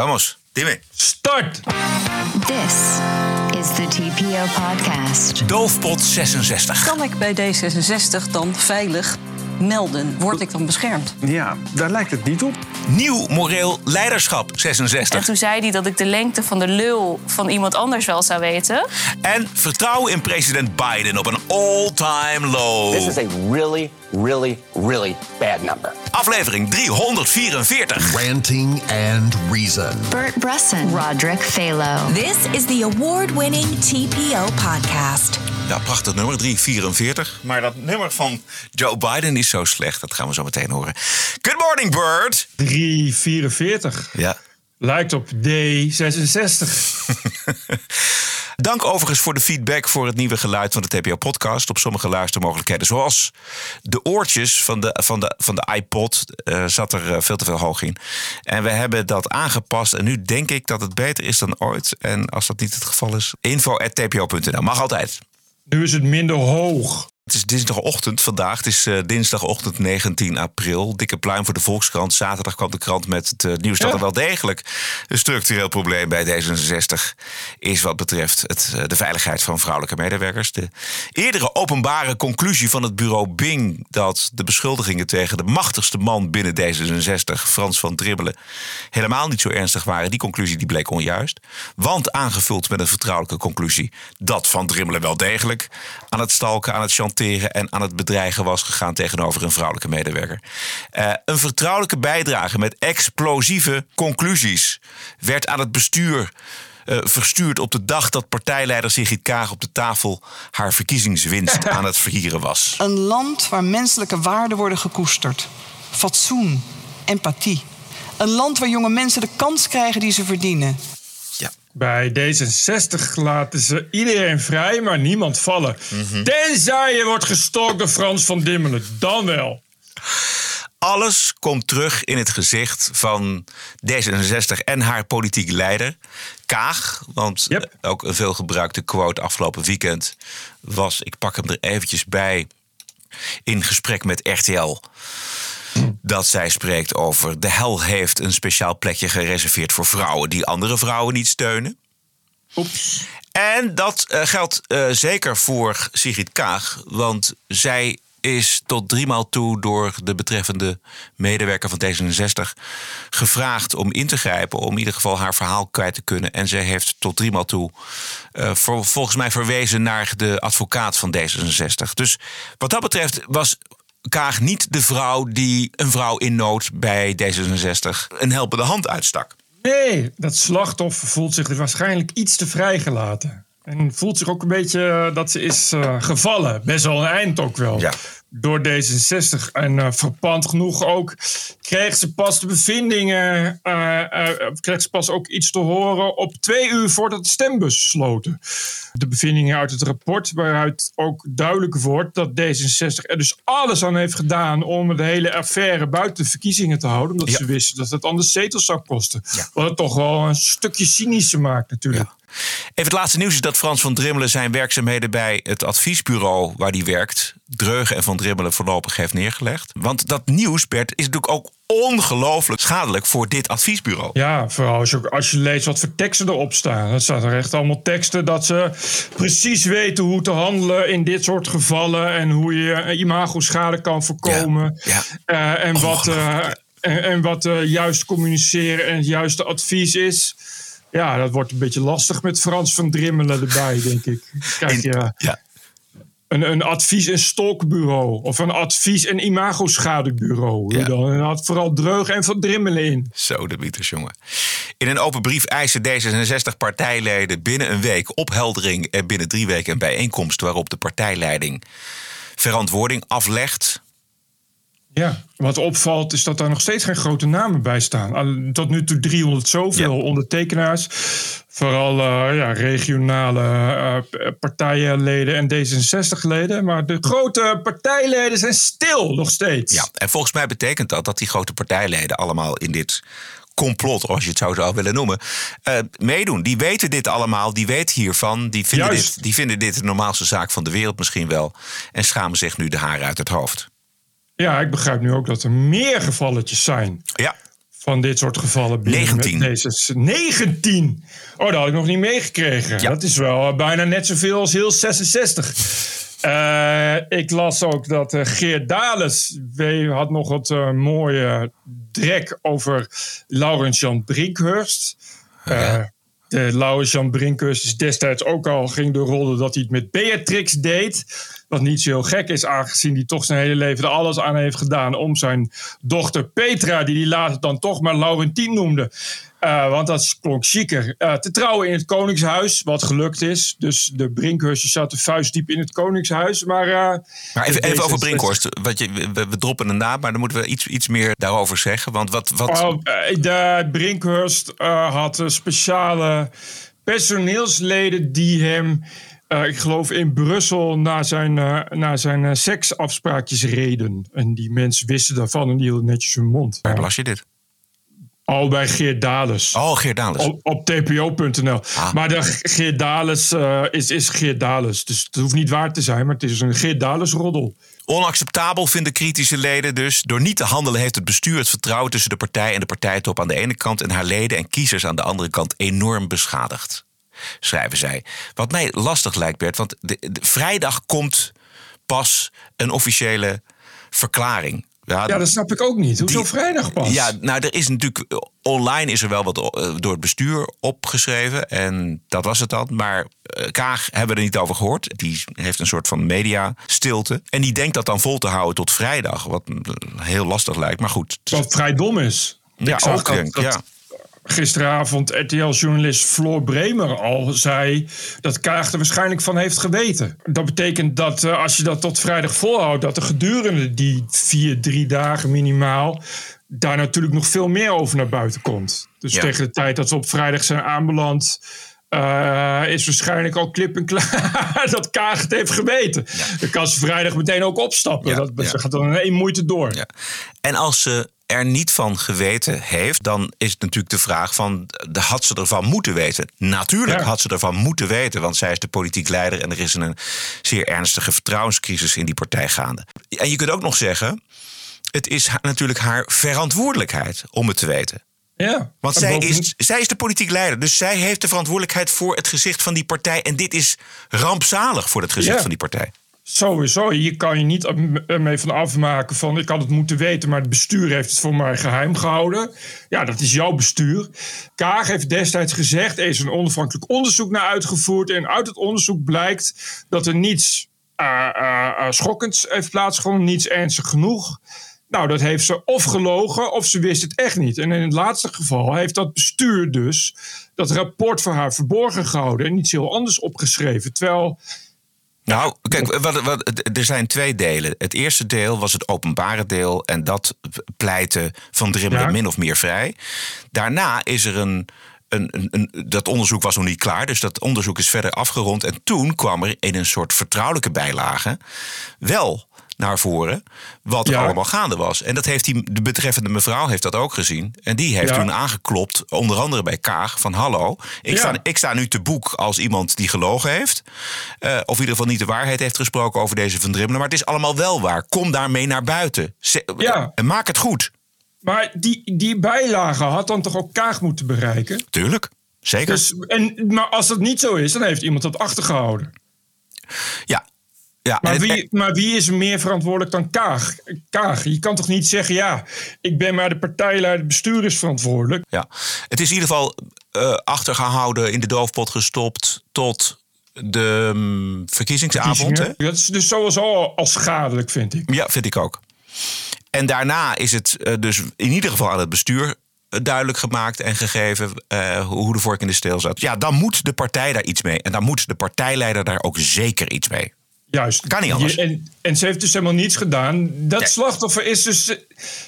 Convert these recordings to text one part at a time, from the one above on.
Vamos, dime. Start! This is the TPO podcast. Doofpot 66. Kan ik bij D66 dan veilig melden? Word ik dan beschermd? Ja, daar lijkt het niet op. Nieuw moreel leiderschap En 66. toen zei hij dat ik de lengte van de lul van iemand anders wel zou weten. En vertrouwen in president Biden op een all-time low. This is a really, really, really bad number. Aflevering 344. Ranting and Reason. Bert Bresson, Roderick Phalo. This is the award winning TPO podcast. Ja, prachtig nummer, 344. Maar dat nummer van Joe Biden is zo slecht. Dat gaan we zo meteen horen. Good morning, Bird. 344. Ja. Lijkt op D66. Dank overigens voor de feedback voor het nieuwe geluid van de TPO-podcast. Op sommige luistermogelijkheden, zoals de oortjes van de, van de, van de iPod, eh, zat er eh, veel te veel hoog in. En we hebben dat aangepast. En nu denk ik dat het beter is dan ooit. En als dat niet het geval is, info.tpo.nl. Mag altijd. Nu is het minder hoog. Het is dinsdagochtend vandaag. Het is eh, dinsdagochtend 19 april. Dikke pluim voor de Volkskrant. Zaterdag kwam de krant met het eh, nieuws dat Ja. er wel degelijk een structureel probleem bij D66 is wat betreft het, eh, de veiligheid van vrouwelijke medewerkers. De eerdere openbare conclusie van het bureau Bing dat de beschuldigingen tegen de machtigste man binnen D66, Frans van Dribbelen, helemaal niet zo ernstig waren. Die conclusie die bleek onjuist. Want aangevuld met een vertrouwelijke conclusie dat Van Dribbelen wel degelijk aan het stalken, aan het chanteren en aan het bedreigen was gegaan tegenover een vrouwelijke medewerker. Eh, een vertrouwelijke bijdrage met explosieve conclusies werd aan het bestuur eh, verstuurd op de dag dat partijleider Sigrid Kaag op de tafel haar verkiezingswinst aan het verhieren was. Een land waar menselijke waarden worden gekoesterd. Fatsoen, empathie. Een land waar jonge mensen de kans krijgen die ze verdienen. Bij D66 laten ze iedereen vrij, maar niemand vallen. Tenzij je wordt door Frans van Dimmelen. Dan wel. Alles komt terug in het gezicht van D66 en haar politieke leider, Kaag. Want Yep. ook een veelgebruikte quote afgelopen weekend was... ik pak hem er eventjes bij in gesprek met RTL... dat zij spreekt over... de hel heeft een speciaal plekje gereserveerd voor vrouwen... die andere vrouwen niet steunen. Oeps. En dat eh, geldt eh, zeker voor Sigrid Kaag. Want zij is tot driemaal toe door de betreffende medewerker van D66 gevraagd om in te grijpen. Om in ieder geval haar verhaal kwijt te kunnen. En zij heeft tot driemaal toe eh, voor, volgens mij verwezen naar de advocaat van D66. Dus wat dat betreft was Kaag niet de vrouw die een vrouw in nood bij D66 een helpende hand uitstak. Nee, dat slachtoffer voelt zich waarschijnlijk iets te vrijgelaten. En voelt zich ook een beetje eh, dat ze is eh, gevallen. Best wel een eind ook wel. Ja. Door D66. En eh verpand genoeg ook kreeg ze pas de bevindingen. eh, kreeg ze pas ook iets te horen op twee uur voordat de stembus sloten. De bevindingen uit het rapport waaruit ook duidelijk wordt dat D66 er dus alles aan heeft gedaan om de hele affaire buiten de verkiezingen te houden. Omdat Ja. ze wisten dat het anders zetels zou kosten. Ja. Wat het toch wel een stukje cynischer maakt natuurlijk. Even het laatste nieuws is dat Frans van Drimmelen zijn werkzaamheden bij het adviesbureau waar hij werkt, Dreugen en van Drimmelen voorlopig heeft neergelegd. Want dat nieuws, Bert, is natuurlijk ook ongelooflijk schadelijk voor dit adviesbureau. Ja, vooral als je, als je leest wat voor teksten erop staan. Dat staat er echt allemaal teksten dat ze precies weten hoe te handelen in dit soort gevallen. En hoe je imago-schade kan voorkomen. Ja, Eh, en, wat, eh, en, en wat eh, juist communiceren en het juiste advies is. Ja, dat wordt een beetje lastig met Frans van Drimmelen erbij, denk ik. Kijk, In- ja, ja. een, een advies- en stokbureau. Of een advies- en imago-schadebureau. Ja. Dan had vooral Dreug en Van Drimmelen in. Zo de bieters, jongen. In een open brief eisen D66-partijleden binnen een week opheldering en binnen drie weken een bijeenkomst waarop de partijleiding verantwoording aflegt. Ja, wat opvalt is dat daar nog steeds geen grote namen bij staan. Tot nu toe 300 zoveel Ja. ondertekenaars. Vooral eh, ja, regionale eh, p- partijenleden en D66-leden. Maar de grote partijleden zijn stil nog steeds. Ja, en volgens mij betekent dat dat die grote partijleden allemaal in dit complot, als je het zo zou willen noemen, eh, meedoen. Die weten dit allemaal, die weten hiervan. Die vinden, Juist. dit, die vinden dit de normaalste zaak van de wereld misschien wel. En schamen zich nu de haren uit het hoofd. Ja, ik begrijp nu ook dat er meer gevalletjes zijn. Ja, van dit soort gevallen binnen. 19. Met deze 19! Oh, dat had ik nog niet meegekregen. Ja. Dat is wel bijna net zoveel als heel 66. Eh, ik las ook dat eh, Geert Dales had nog het eh, mooie drek over Laurens-Jan Brinkhurst. Eh, de Laurens-Jan Brinkhurst is destijds ook al ging de rolde dat hij het met Beatrix deed. Wat niet zo heel gek is, aangezien hij toch zijn hele leven er alles aan heeft gedaan om zijn dochter Petra, die hij later dan toch maar Laurentien noemde. eh, want dat klonk chiquer. eh, te trouwen in het Koningshuis, wat gelukt is. Dus de Brinkhurstjes zaten vuistdiep in het Koningshuis. Maar, eh, Maar even, even over D66 Brinkhorst. Wat je, we, we droppen een naam, maar dan moeten we iets, iets meer daarover zeggen. Want wat. wat Oh, de Brinkhurst eh, had speciale personeelsleden die hem, eh, ik geloof in Brussel, naar zijn, naar zijn eh, seksafspraakjes reden. En die mensen wisten daarvan en die hielden netjes hun mond. waar las je dit? Al bij Geert Dales. Oh, Geert Dales. Op, op tpo.nl. Ah. Maar de Geert Dales is, is Geert Dales. Dus het hoeft niet waar te zijn, maar het is een Geert Dales roddel. Onacceptabel vinden kritische leden dus. Door niet te handelen heeft het bestuur het vertrouwen tussen de partij en de partijtop aan de ene kant en haar leden en kiezers aan de andere kant enorm beschadigd. Schrijven zij. Wat mij lastig lijkt, Bert, want de, de- vrijdag komt pas een officiële verklaring. Ja, dat snap ik ook niet. Hoezo Die- vrijdag pas? Ja, nou, er is natuurlijk. eh, Online is er wel wat eh, door het bestuur opgeschreven. En dat was het dan. Maar eh, Kaag hebben we er niet over gehoord. Die heeft een soort van media-stilte. En die denkt dat dan vol te houden tot vrijdag. Wat heel lastig lijkt. Maar goed. Wat vrij dom is. Ja, Ik zag ook, dat- denk ik, dat ja. Gisteravond RTL-journalist Floor Bremer al zei dat Kaag er waarschijnlijk van heeft geweten. Dat betekent dat eh, als je dat tot vrijdag volhoudt, dat er gedurende die vier, drie dagen minimaal daar natuurlijk nog veel meer over naar buiten komt. Dus Ja. tegen de tijd dat we op vrijdag zijn aanbeland. eh, is waarschijnlijk al klip en klaar dat Kaag het heeft geweten. Dan kan ze vrijdag meteen ook opstappen. Ja, dat ze gaat dan in één moeite door. Ja. En als ze er niet van geweten heeft, dan is het natuurlijk de vraag van, had ze ervan moeten weten? Natuurlijk Ja. had ze ervan moeten weten, want zij is de politiek leider en er is een zeer ernstige vertrouwenscrisis in die partij gaande. En je kunt ook nog zeggen, het is natuurlijk haar verantwoordelijkheid om het te weten. Ja. Want zij is, zij is de politiek leider. Dus zij heeft de verantwoordelijkheid voor het gezicht van die partij. En dit is rampzalig voor het gezicht Ja. van die partij. Sowieso, hier kan je niet mee van afmaken van ik had het moeten weten, maar het bestuur heeft het voor mij geheim gehouden. Ja, dat is jouw bestuur. Kaag heeft destijds gezegd, er is een onafhankelijk onderzoek naar uitgevoerd en uit het onderzoek blijkt dat er niets eh, schokkends heeft plaatsgevonden, niets ernstig genoeg. Nou, dat heeft ze of gelogen of ze wist het echt niet. En in het laatste geval heeft dat bestuur dus dat rapport voor haar verborgen gehouden en iets heel anders opgeschreven. Terwijl Nou, kijk, wat, wat, er zijn twee delen. Het eerste deel was het openbare deel. En dat pleitte Van Drimmelen Ja. min of meer vrij. Daarna is er een, een, een, een- Dat onderzoek was nog niet klaar. Dus dat onderzoek is verder afgerond. En toen kwam er in een soort vertrouwelijke bijlage... wel naar voren wat er Ja. allemaal gaande was. En dat heeft die, de betreffende mevrouw heeft dat ook gezien. En die heeft Ja. toen aangeklopt, onder andere bij Kaag... van hallo, ik, Ja. sta, ik sta nu te boek als iemand die gelogen heeft. eh, of in ieder geval niet de waarheid heeft gesproken over deze Van Drimmelen. Maar het is allemaal wel waar. Kom daarmee naar buiten. Ze- Ja. En maak het goed. Maar die, die bijlage had dan toch ook Kaag moeten bereiken? Tuurlijk. Zeker. Dus, en, maar als dat niet zo is, dan heeft iemand dat achtergehouden. ja. Ja, Maar het- wie, maar wie is er meer verantwoordelijk dan Kaag? Kaag, je kan toch niet zeggen, ja, ik ben maar de partijleider, het bestuur is verantwoordelijk. Ja, het is in ieder geval eh, achtergehouden, in de doofpot gestopt tot de mm, verkiezingsavond. Hè? Dat is dus sowieso al, schadelijk, vind ik. Ja, vind ik ook. En daarna is het eh, dus in ieder geval aan het bestuur eh, duidelijk gemaakt en gegeven hoe de vork in de steel zat. Ja, dan moet de partij daar iets mee. En dan moet de partijleider daar ook zeker iets mee. Juist. Kan niet anders. Je- En, en ze heeft dus helemaal niets gedaan. Dat Nee. slachtoffer is dus eh,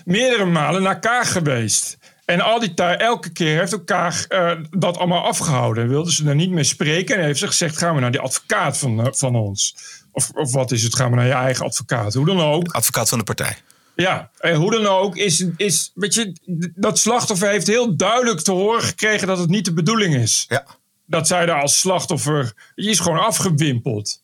meerdere malen naar Kaag geweest. En al die tijd, elke keer heeft Kaag eh, dat allemaal afgehouden. En wilde ze daar niet mee spreken. En heeft ze gezegd, gaan we naar die advocaat van, eh, van ons. Of, of wat is het, gaan we naar je eigen advocaat. Hoe dan ook. Advocaat van de partij. Ja, en hoe dan ook is, is weet je, dat slachtoffer heeft heel duidelijk te horen gekregen dat het niet de bedoeling is. Ja. Dat zij daar als slachtoffer, die is gewoon afgewimpeld.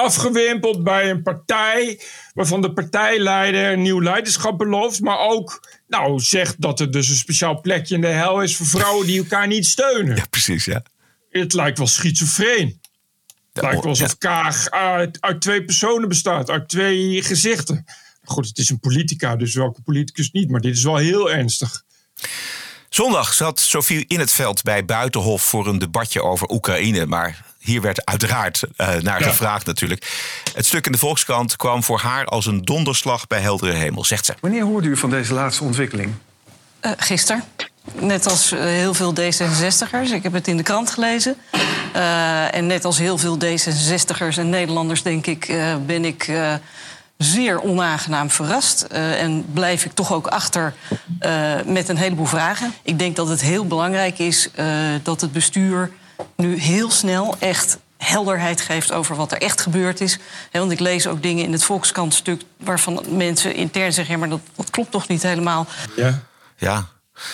Afgewimpeld bij een partij waarvan de partijleider nieuw leiderschap belooft, maar ook nou, zegt dat er dus een speciaal plekje in de hel is voor vrouwen die elkaar niet steunen. Ja, precies, ja. Het lijkt wel schizofreen. Het lijkt wel alsof Kaag uit, uit twee personen bestaat, uit twee gezichten. Goed, het is een politica, dus welke politicus niet, maar dit is wel heel ernstig. Zondag zat Sofie in het veld bij Buitenhof voor een debatje over Oekraïne. Maar hier werd uiteraard uh, naar Ja. gevraagd natuurlijk. Het stuk in de Volkskrant kwam voor haar als een donderslag bij heldere hemel, zegt ze. Wanneer hoorde u van deze laatste ontwikkeling? Eh, gisteren. Net als eh, heel veel D66'ers. Ik heb het in de krant gelezen. Eh, en net als heel veel D66'ers en Nederlanders, denk ik, eh, ben ik eh, zeer onaangenaam verrast. Eh, en blijf ik toch ook achter eh, met een heleboel vragen. Ik denk dat het heel belangrijk is eh, dat het bestuur nu heel snel echt helderheid geeft over wat er echt gebeurd is. Hè, want ik lees ook dingen in het Volkskrant-stuk... waarvan mensen intern zeggen... ja, maar dat, dat klopt toch niet helemaal. Ja. Ja.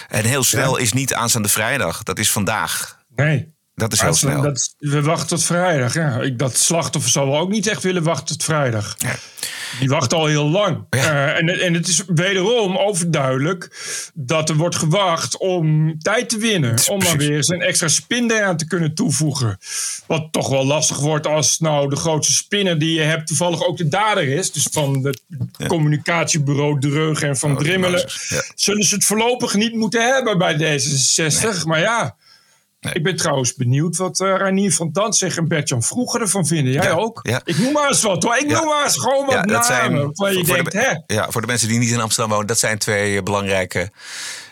En heel snel is niet aanstaande vrijdag. Dat is vandaag. Nee. Dat is heel snel. dat- we wachten tot vrijdag. Ja. Ik, dat slachtoffer zal wel ook niet echt willen wachten tot vrijdag. Die wacht al heel lang. Eh, en, en het is wederom overduidelijk dat er wordt gewacht om tijd te winnen. Om maar weer eens een extra spin eraan te kunnen toevoegen. Wat toch wel lastig wordt als nou de grootste spinner die je hebt toevallig ook de dader is. Dus van het communicatiebureau Dreugen en Van Oh, Drimmelen. Ja. Zullen ze het voorlopig niet moeten hebben bij D66. Maar ja... Ik ben trouwens benieuwd wat eh Ranier van Dantzig en Bertjan Vroeger ervan vinden. Jij Ja, ook? ja. Ik noem maar eens wat hoor. Ik noem maar eens gewoon wat zijn namen. Waar je voor, denkt, de, hè? ja, voor de mensen die niet in Amsterdam wonen, dat zijn twee belangrijke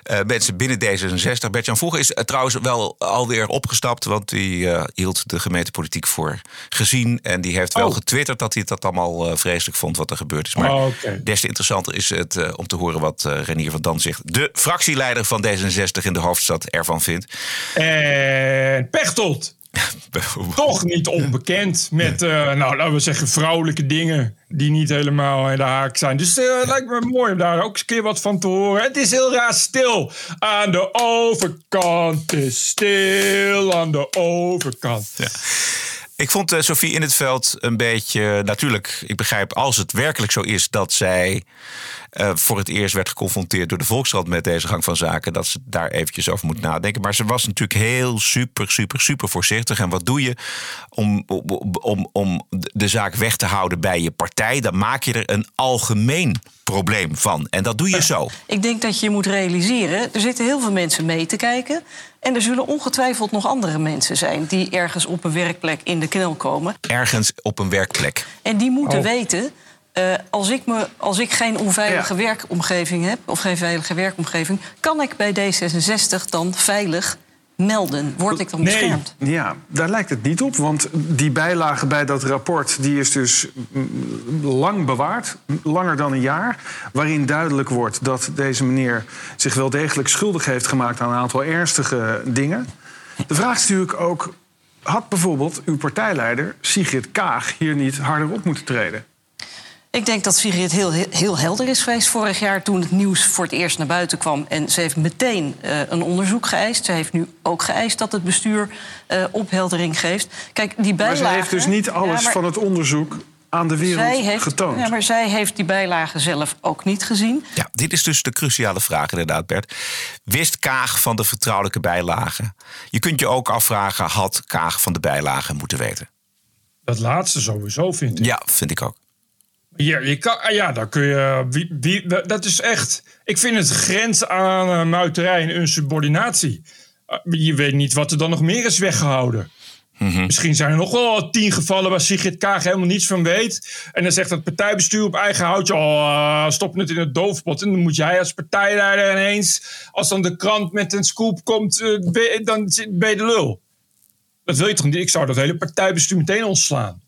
eh, mensen binnen D66. Bert-Jan Vroeger is eh, trouwens wel alweer opgestapt, want die eh, hield de gemeentepolitiek voor gezien. En die heeft wel Oh. getwitterd dat hij dat allemaal vreselijk vond wat er gebeurd is. Maar Oh, des te interessanter is het om te horen wat Renier van Danzig, de fractieleider van D66 in de hoofdstad, ervan vindt. En Pechtold. Toch niet onbekend met, eh, nou laten we zeggen, vrouwelijke dingen die niet helemaal in de haak zijn. Dus eh, het lijkt me mooi om daar ook eens een keer wat van te horen. Het is heel raar stil. Aan de overkant is stil, aan de overkant. Ik vond eh, Sophie in het veld een beetje. Natuurlijk, ik begrijp als het werkelijk zo is dat zij eh, voor het eerst werd geconfronteerd door de Volkskrant met deze gang van zaken, dat ze daar eventjes over moet nadenken. Maar ze was natuurlijk heel super, super, super voorzichtig. En wat doe je om, om, om, om de zaak weg te houden bij je partij? Dan maak je er een algemeen probleem van. En dat doe je zo. Ik denk dat je moet realiseren, er zitten heel veel mensen mee te kijken. En er zullen ongetwijfeld nog andere mensen zijn die ergens op een werkplek in de knel komen. Ergens op een werkplek. En die moeten Oh. weten, eh, als, ik me, als ik geen onveilige werkomgeving heb, of geen veilige werkomgeving, kan ik bij D66 dan veilig melden? Word ik dan beschermd? Ja, daar lijkt het niet op. Want die bijlage bij dat rapport die is dus lang bewaard. Langer dan een jaar. Waarin duidelijk wordt dat deze meneer zich wel degelijk schuldig heeft gemaakt aan een aantal ernstige dingen. De vraag is natuurlijk ook. Had bijvoorbeeld uw partijleider Sigrid Kaag hier niet harder op moeten treden? Ik denk dat Sigrid heel, heel helder is geweest vorig jaar toen het nieuws voor het eerst naar buiten kwam. En ze heeft meteen eh, een onderzoek geëist. Ze heeft nu ook geëist dat het bestuur eh, opheldering geeft. Kijk, die Maar bijlagen... ze heeft dus niet alles Ja, maar van het onderzoek aan de wereld zij heeft, getoond. Ja, maar zij heeft die bijlagen zelf ook niet gezien. Ja, dit is dus de cruciale vraag inderdaad, Bert. Wist Kaag van de vertrouwelijke bijlagen? Je kunt je ook afvragen, had Kaag van de bijlagen moeten weten? Dat laatste sowieso, vind ik. Ja, vind ik ook. Ja, je kan, ah ja dan kun je. Wie, wie, dat is echt. Ik vind het grens aan uh, muiterij en insubordinatie. Uh, je weet niet wat er dan nog meer is weggehouden. Mhm. Misschien zijn er nog wel tien gevallen waar Sigrid Kaag helemaal niets van weet. En dan zegt het partijbestuur op eigen houtje: oh, uh, stop het in het doofpot. En dan moet jij als partijleider ineens, als dan de krant met een scoop komt, uh, dan ben je de lul. Dat wil je toch niet? Ik zou dat hele partijbestuur meteen ontslaan.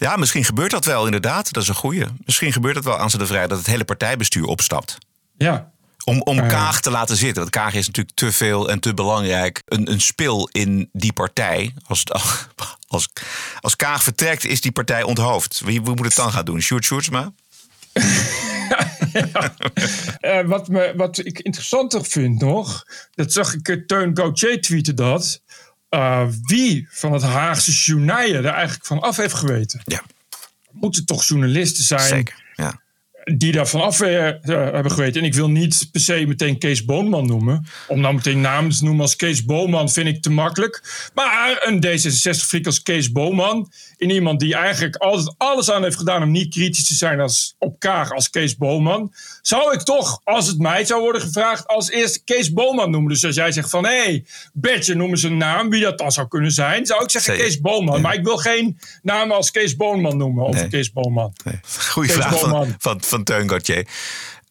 Ja, misschien gebeurt dat wel inderdaad. Dat is een goeie. Misschien gebeurt het wel aan ze de vrij dat het hele partijbestuur opstapt. Ja. Om, om Kaag te laten zitten. Want Kaag is natuurlijk te veel en te belangrijk. Een, een spil in die partij. Als, als, als Kaag vertrekt, is die partij onthoofd. Wie, wie moet het dan gaan doen? Sjoerd Sjoerdsma? ja. uh, wat, me, wat ik interessanter vind nog, dat zag ik Teun Gauthier tweeten dat. Eh, wie van het Haagse journaal er eigenlijk van af heeft geweten. Ja. Moeten toch journalisten zijn Zeker, ja. Die daar vanaf eh, eh, hebben geweten. En ik wil niet per se meteen Kees Boonman noemen. Om nou meteen namen te noemen als Kees Boonman vind ik te makkelijk. Maar een D66-freak als Kees Boonman. In iemand die eigenlijk altijd alles aan heeft gedaan om niet kritisch te zijn als, op Kaag als Kees Boonman. Zou ik toch, als het mij zou worden gevraagd, als eerste Kees Boonman noemen. Dus als jij zegt van, hé, hey, Bertje, noem eens een naam, wie dat dan zou kunnen zijn. Zou ik zeggen. Kees Boonman. Maar ik wil geen namen als Kees Boonman noemen. Of Nee. Kees Boonman. Goeie Kees vraag van, van, van Teun Gauthier.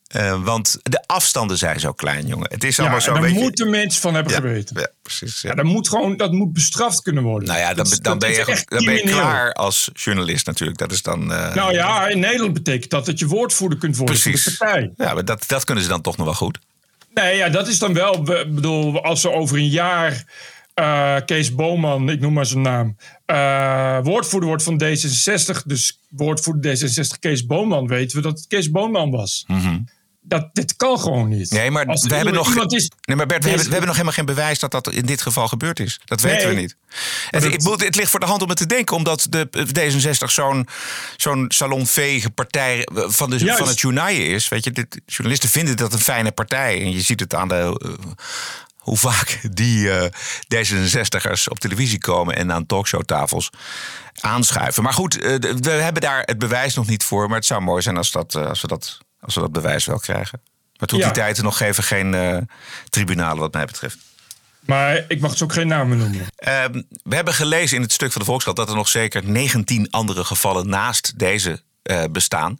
Eh, want de afstanden zijn zo klein, jongen. Het is Ja, allemaal en zo daar beetje... moeten mensen van hebben Ja, geweten. Ja, precies. Ja. Ja, dat moet gewoon dat moet bestraft kunnen worden. Nou ja, dan, Dat is- dan, dat ben, je, dan ben je klaar als journalist natuurlijk. Dat is dan... eh, Nou ja, in Nederland betekent dat dat je woordvoerder kunt worden precies. voor de partij. Ja, maar dat, dat kunnen ze dan toch nog wel goed. Nee, ja, dat is dan wel. Ik bedoel, als er over een jaar eh, Kees Boman, ik noem maar zijn naam, eh, woordvoerder wordt van D66, dus woordvoerder D66 Kees Boman, weten we dat het Kees Boman was. Dat, dit kan gewoon niet. Nee, maar Als we hebben nog. is- nee, maar Bert, we, hebben, we hebben nog helemaal geen bewijs dat dat in dit geval gebeurd is. Dat weten Nee. we niet. Het, dat- ik het ligt voor de hand om het te denken, omdat de D66 zo'n zo'n salonvege partij van, de, Juist. van het United is. Weet je, dit, journalisten vinden dat een fijne partij. En je ziet het aan de. Hoe vaak die eh, D66'ers op televisie komen en aan talkshowtafels aanschuiven. Maar goed, eh, we hebben daar het bewijs nog niet voor. Maar het zou mooi zijn als, dat, eh, als, we, dat, als we dat bewijs wel krijgen. Maar tot Ja. die tijd nog even geen tribunalen wat mij betreft. Maar ik mag dus ook geen namen noemen. Ehm, we hebben gelezen in het stuk van de Volkskrant dat er nog zeker 19 andere gevallen naast deze bestaan.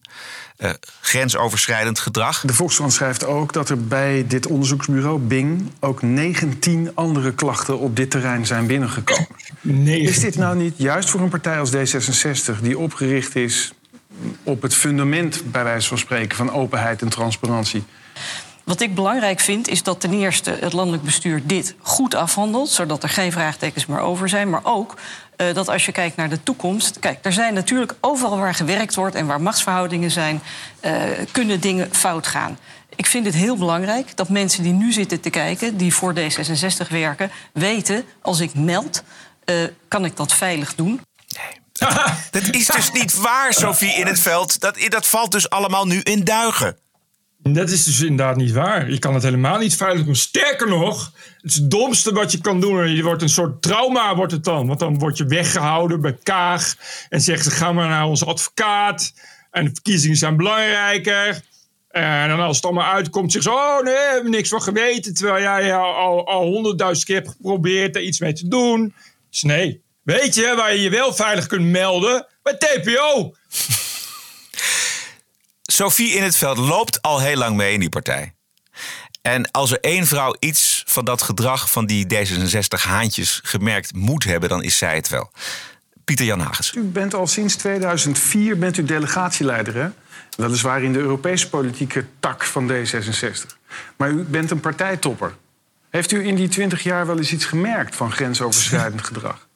Eh, grensoverschrijdend gedrag. De Volkskrant schrijft ook dat er bij dit onderzoeksbureau Bing ook 19 andere klachten op dit terrein zijn binnengekomen. Nee. Is dit nou niet juist voor een partij als D66 die opgericht is op het fundament, bij wijze van spreken, van openheid en transparantie? Wat ik belangrijk vind, is dat ten eerste het landelijk bestuur dit goed afhandelt, zodat er geen vraagtekens meer over zijn. Maar ook eh, dat als je kijkt naar de toekomst. Kijk, er zijn natuurlijk overal waar gewerkt wordt en waar machtsverhoudingen zijn, eh, kunnen dingen fout gaan. Ik vind het heel belangrijk dat mensen die nu zitten te kijken, die voor D66 werken, weten als ik meld, eh, kan ik dat veilig doen. Dat is dus niet waar, Sophie in het veld. Dat, dat valt dus allemaal nu in duigen. Dat is dus inderdaad niet waar. Je kan het helemaal niet veilig doen. Sterker nog, het is het domste wat je kan doen. Je wordt een soort trauma, wordt het dan. Want dan word je weggehouden bij Kaag. En zeggen ze, ga maar naar onze advocaat. En de verkiezingen zijn belangrijker. En dan als het allemaal uitkomt, zeggen ze... oh nee, we hebben niks van geweten. Terwijl jij al honderdduizend keer hebt geprobeerd er iets mee te doen. Dus nee. Weet je waar je je wel veilig kunt melden? Bij TPO. Sophie in het veld loopt al heel lang mee in die partij. En als er één vrouw iets van dat gedrag van die D66-haantjes gemerkt moet hebben, dan is zij het wel. Pieter Jan Hagens. U bent al sinds 2004 bent u delegatieleider, hè? Weliswaar in de Europese politieke tak van D66. Maar u bent een partijtopper. Heeft u in die 20 jaar wel eens iets gemerkt van grensoverschrijdend gedrag?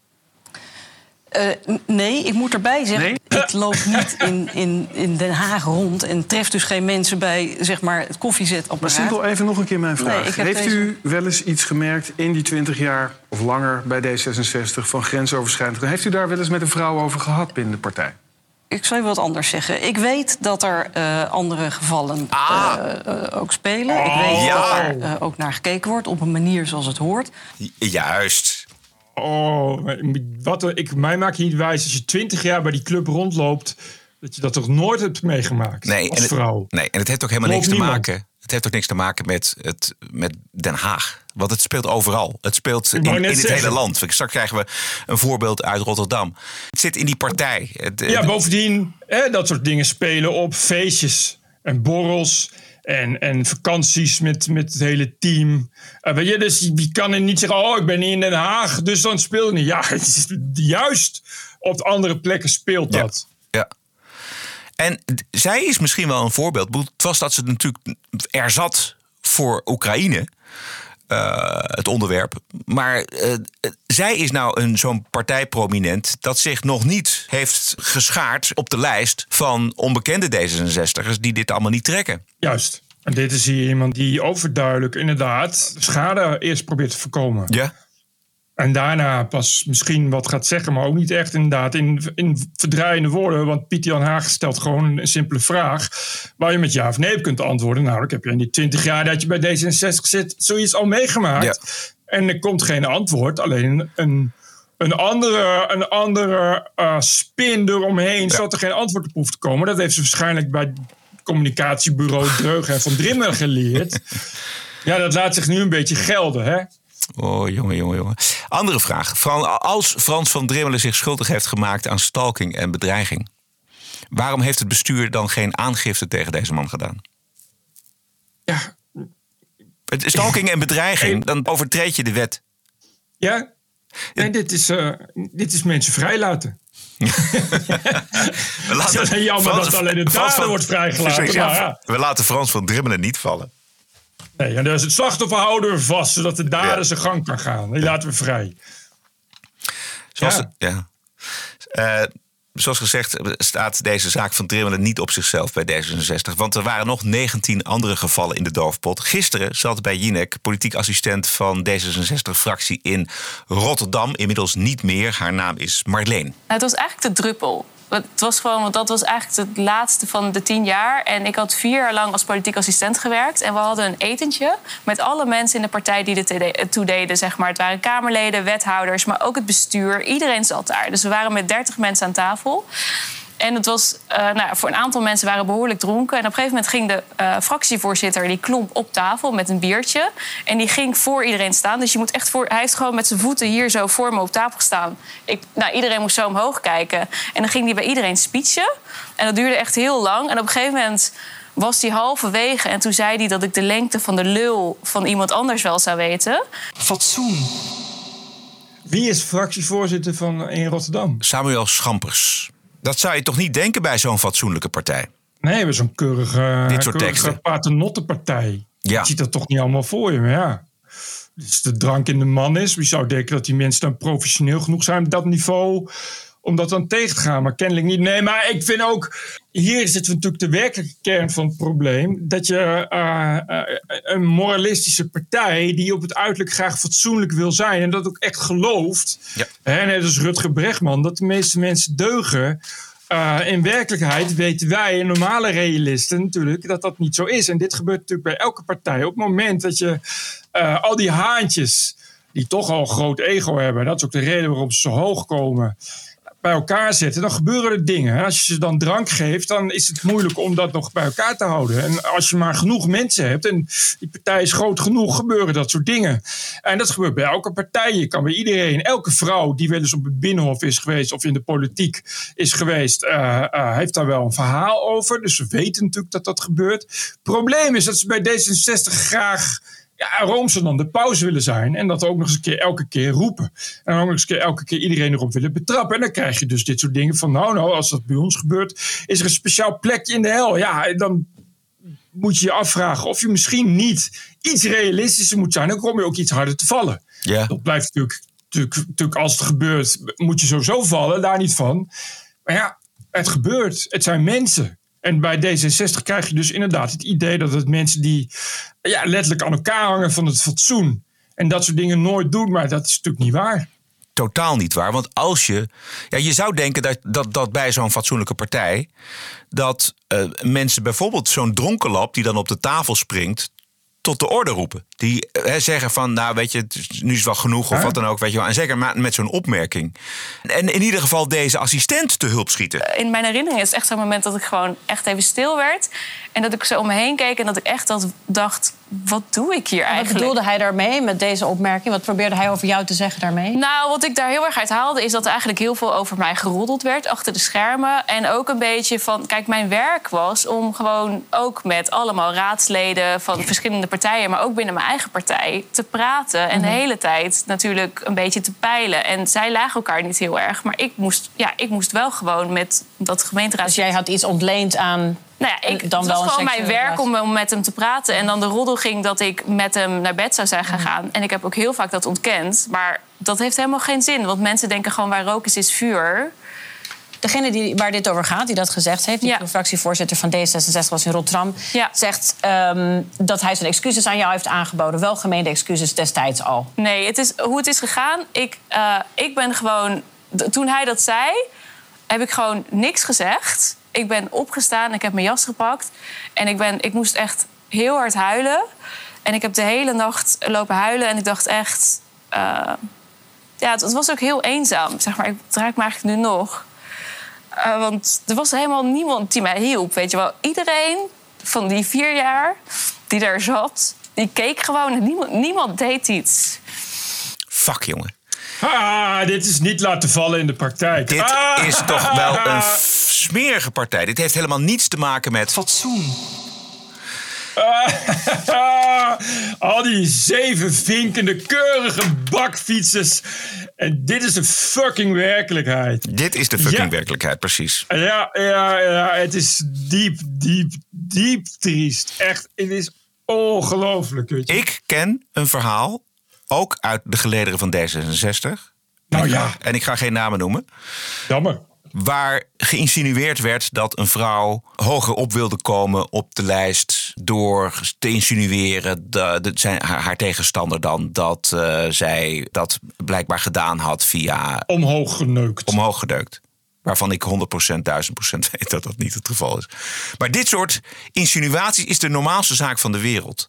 Eh, nee, ik moet erbij zeggen, Nee? ik loop niet in, in, in Den Haag rond... en tref dus geen mensen bij zeg maar, het Maar koffiezetapparaat. simpel even nog een keer mijn vraag. Nee, Heeft deze- u wel eens iets gemerkt in die 20 jaar of langer bij D66 van grensoverschrijdend? Heeft u daar wel eens met een vrouw over gehad binnen de partij? Ik zal je wat anders zeggen. Ik weet dat er eh, andere gevallen Ah. eh, ook spelen. ik weet ja. dat er eh, ook naar gekeken wordt op een manier zoals het hoort. Juist. Oh, wat, ik, mij maak je niet wijs als je twintig jaar bij die club rondloopt... dat je dat toch nooit hebt meegemaakt Nee, als en het, vrouw. nee, en het heeft ook helemaal niks te niemand. maken. Het heeft ook niks te maken met, het, met Den Haag. Want het speelt overal. Het speelt in, in het zeggen. hele land. Straks krijgen we een voorbeeld uit Rotterdam. Het zit in die partij. Het, Ja, bovendien, hè, dat soort dingen spelen op feestjes en borrels... En, en vakanties met, met het hele team. Eh, weet je, dus je kan er niet zeggen: Oh, ik ben niet in Den Haag, dus dan speelt het niet. Ja, juist op andere plekken speelt dat. Ja. En d- zij is misschien wel een voorbeeld. Ik Het was dat ze natuurlijk er zat voor Oekraïne. Eh, het onderwerp. Maar eh, zij is nou een zo'n partijprominent dat zich nog niet heeft geschaard op de lijst van onbekende D66'ers die dit allemaal niet trekken. Juist. En dit is hier iemand die overduidelijk inderdaad schade eerst probeert te voorkomen. Ja. En daarna pas misschien wat gaat zeggen, maar ook niet echt inderdaad in, in verdraaiende woorden. Want Pieter Jan Haag stelt gewoon een simpele vraag waar je met ja of nee op kunt antwoorden. Nou, ik heb je in die 20 jaar dat je bij D66 zit zoiets al meegemaakt. En er komt geen antwoord, alleen een, een andere, een andere uh, spin eromheen, zodat er geen antwoord op hoeft te komen. Dat heeft ze waarschijnlijk bij communicatiebureau Dreugen en Van Drimmel geleerd. Ja, dat laat zich nu een beetje gelden, hè? Oh, jongen, jongen, jongen. Andere vraag. Als Frans van Drimmelen zich schuldig heeft gemaakt aan stalking en bedreiging, waarom heeft het bestuur dan geen aangifte tegen deze man gedaan? Ja. Het stalking en bedreiging, dan overtreed je de wet. Ja. Nee, dit is, uh, dit is mensen vrijlaten. we laten het jammer Frans, dat alleen de dader wordt vrijgelaten. Ja, we laten Frans van Drimmelen niet vallen. Nee, en dus het slachtoffer houden we vast, zodat de dader zijn gang kan gaan. Die laten we vrij. Zoals, ja. Uh, zoals gezegd staat deze zaak van Drimmelen niet op zichzelf bij D66. Want er waren nog 19 andere gevallen in de doofpot. Gisteren zat bij Jinek, politiek assistent van D66-fractie in Rotterdam. Inmiddels niet meer. Haar naam is Marleen. Nou, het was eigenlijk de druppel. Het was gewoon, want dat was eigenlijk het laatste van de tien jaar. En ik had vier jaar lang als politiek assistent gewerkt. En we hadden een etentje met alle mensen in de partij die er toe deden. Zeg maar. Het waren Kamerleden, wethouders, maar ook het bestuur. Iedereen zat daar. Dus we waren met dertig mensen aan tafel. En het was, uh, nou, voor een aantal mensen waren behoorlijk dronken. En op een gegeven moment ging de uh, fractievoorzitter, die klomp op tafel met een biertje. En die ging voor iedereen staan. Dus je moet echt voor, hij heeft gewoon met zijn voeten hier zo voor me op tafel gestaan. Ik, nou, iedereen moest zo omhoog kijken. En dan ging hij bij iedereen speechen. En dat duurde echt heel lang. En op een gegeven moment was hij halverwege. En toen zei hij dat ik de lengte van de lul van iemand anders wel zou weten. Fatsoen. Wie is fractievoorzitter van in Rotterdam? Samuel Schampers. Dat zou je toch niet denken bij zo'n fatsoenlijke partij? Nee, we zo'n keurige, Dit soort keurige paternottenpartij. Ja. Je ziet dat toch niet allemaal voor je, maar ja. Als de drank in de man is, wie zou denken dat die mensen dan professioneel genoeg zijn op dat niveau om dat dan tegen te gaan. Maar kennelijk niet. Nee, maar ik vind ook. Hier zit natuurlijk de werkelijke kern van het probleem. Dat je uh, uh, een moralistische partij. die op het uiterlijk graag fatsoenlijk wil zijn. en dat ook echt gelooft. Ja. Hè, net als Rutger Bregman. dat de meeste mensen deugen. Uh, in werkelijkheid weten wij, normale realisten natuurlijk, dat dat niet zo is. En dit gebeurt natuurlijk bij elke partij. Op het moment dat je al die haantjes, die toch al een groot ego hebben, dat is ook de reden waarom ze zo hoog komen bij elkaar zetten, dan gebeuren er dingen. Als je ze dan drank geeft, dan is het moeilijk om dat nog bij elkaar te houden. En als je maar genoeg mensen hebt en die partij is groot genoeg, gebeuren dat soort dingen. En dat gebeurt bij elke partij. Je kan bij iedereen, elke vrouw die wel eens op het binnenhof is geweest of in de politiek is geweest, uh, uh, heeft daar wel een verhaal over. Dus ze weten natuurlijk dat dat gebeurt. Probleem is dat ze bij D66 graag ja, ze dan de pauze willen zijn. En dat ook nog eens een keer elke keer roepen. En ook nog eens een keer elke keer iedereen erop willen betrappen. En dan krijg je dus dit soort dingen van, nou, nou, als dat bij ons gebeurt, is er een speciaal plekje in de hel. Ja, dan moet je je afvragen of je misschien niet iets realistischer moet zijn. Dan kom je ook iets harder te vallen. Ja. Dat blijft natuurlijk, natuurlijk, natuurlijk, als het gebeurt, moet je sowieso vallen, daar niet van. Maar ja, het gebeurt. Het zijn mensen. En bij D66 krijg je dus inderdaad het idee dat het mensen die ja, letterlijk aan elkaar hangen van het fatsoen en dat soort dingen nooit doen, maar dat is natuurlijk niet waar. Totaal niet waar. Want als je. Ja, je zou denken dat, dat, dat bij zo'n fatsoenlijke partij. dat uh, mensen bijvoorbeeld zo'n dronkenlap die dan op de tafel springt tot de orde roepen. Die hè, zeggen van, nou weet je, nu is het wel genoeg of wat dan ook. Weet je wel. En zeker met zo'n opmerking. En in ieder geval deze assistent te hulp schieten. In mijn herinnering is het echt zo'n moment dat ik gewoon echt even stil werd. En dat ik zo om me heen keek en dat ik echt dacht, wat doe ik hier eigenlijk? Wat bedoelde hij daarmee met deze opmerking? Wat probeerde hij over jou te zeggen daarmee? Nou, wat ik daar heel erg uit haalde... is dat er eigenlijk heel veel over mij geroddeld werd achter de schermen. En ook een beetje van... Kijk, mijn werk was om gewoon ook met allemaal raadsleden... van verschillende partijen, maar ook binnen mijn eigen partij... te praten en de mhm. hele tijd natuurlijk een beetje te peilen. En zij lagen elkaar niet heel erg. Maar ik moest, ja, ik moest wel gewoon met dat gemeenteraad... Dus jij had iets ontleend aan nou ja, ik, dan het was gewoon mijn werk om, om, met hem te praten. En dan de roddel ging dat ik met hem naar bed zou zijn gegaan. En ik heb ook heel vaak dat ontkend. Maar dat heeft helemaal geen zin. Want mensen denken gewoon waar rook is, is vuur. degene die, waar dit over gaat, die dat gezegd heeft... die fractievoorzitter van D66 was in Rotterdam... zegt ehm, dat hij zijn excuses aan jou heeft aangeboden. Welgemeende excuses destijds al. Nee, het is, hoe het is gegaan... Ik, eh, ik ben gewoon... Toen hij dat zei, heb ik gewoon niks gezegd. Ik ben opgestaan, ik heb mijn jas gepakt. En ik, ben, ik moest echt heel hard huilen. En ik heb de hele nacht lopen huilen. En ik dacht echt... eh, ja, het, het was ook heel eenzaam. Zeg maar. Ik raak me eigenlijk nu nog. Eh, want er was helemaal niemand die mij hielp. Weet je wel, iedereen van die vier jaar die daar zat, die keek gewoon en niemand, niemand deed iets. Fuck, jongen. Ah, dit is niet laten vallen in de praktijk. Dit Ah! is toch wel een f- smerige partij. Dit heeft helemaal niets te maken met... Fatsoen. Ah, Al die zeven vinkende, keurige bakfietsers. En dit is de fucking werkelijkheid. Dit is de fucking Ja. werkelijkheid, precies. Ja, ja, ja, het is diep, diep, diep triest. Echt, het is ongelooflijk. weet je. Ik ken een verhaal, ook uit de gelederen van D66. Nou ja. En ik ga geen namen noemen. Jammer. Waar geïnsinueerd werd dat een vrouw hoger op wilde komen op de lijst. door te insinueren, zijn, haar, haar tegenstander dan, dat eh, zij dat blijkbaar gedaan had via. Omhoog geneukt. Omhoog gedeukt. Waarvan ik 100%, 1000% weet dat dat niet het geval is. Maar dit soort insinuaties is de normaalste zaak van de wereld.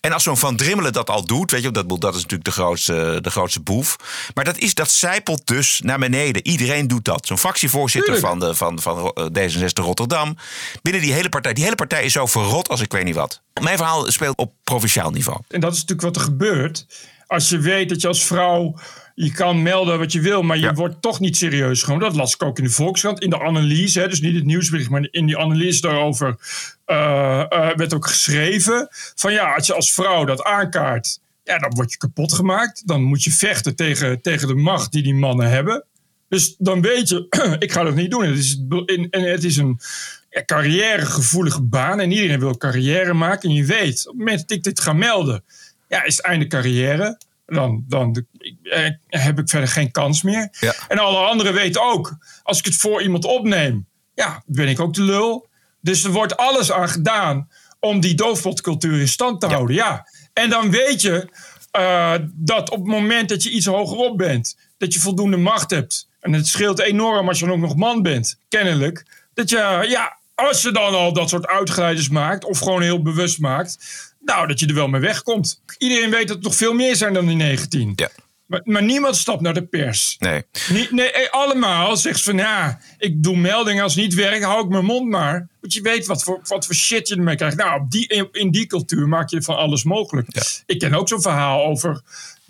En als zo'n Van Drimmelen dat al doet, weet je, dat, dat is natuurlijk de grootste, de grootste boef. Maar dat, is, dat zijpelt dus naar beneden. Iedereen doet dat. Zo'n fractievoorzitter van, de, van, van eh, D66 Rotterdam. Binnen die hele partij. Die hele partij is zo verrot als ik weet niet wat. Mijn verhaal speelt op provinciaal niveau. En dat is natuurlijk wat er gebeurt. Als je weet dat je als vrouw. Je kan melden wat je wil, maar je wordt toch niet serieus genomen. Dat las ik ook in de Volkskrant, in de analyse. Hè, dus niet het nieuwsbericht, maar in die analyse daarover eh, eh, werd ook geschreven. Van ja, als je als vrouw dat aankaart, ja, dan word je kapot gemaakt. Dan moet je vechten tegen, tegen de macht die die mannen hebben. Dus dan weet je, ik ga dat niet doen. Het is, in, en het is een carrièregevoelige baan. En iedereen wil carrière maken. En je weet, op het moment dat ik dit ga melden, ja, is het einde carrière. Dan, dan eh, heb ik verder geen kans meer. Ja. En alle anderen weten ook, als ik het voor iemand opneem, ja, ben ik ook de lul. Dus er wordt alles aan gedaan om die doofpotcultuur in stand te houden. Ja. En dan weet je eh, dat op het moment dat je iets hogerop bent, dat je voldoende macht hebt. En het scheelt enorm als je dan ook nog man bent, kennelijk. Dat je, ja, als je dan al dat soort uitgeleiders maakt, of gewoon heel bewust maakt, nou, dat je er wel mee wegkomt. Iedereen weet dat er nog veel meer zijn dan die 19. Ja. Maar, maar niemand stapt naar de pers. Nee. Niet, nee, eh, allemaal zegt van ja, ik doe meldingen als het niet werkt, hou ik mijn mond maar. Want je weet wat voor, wat voor shit je ermee krijgt. Nou, op die, in, die cultuur maak je van alles mogelijk. Ik ken ook zo'n verhaal over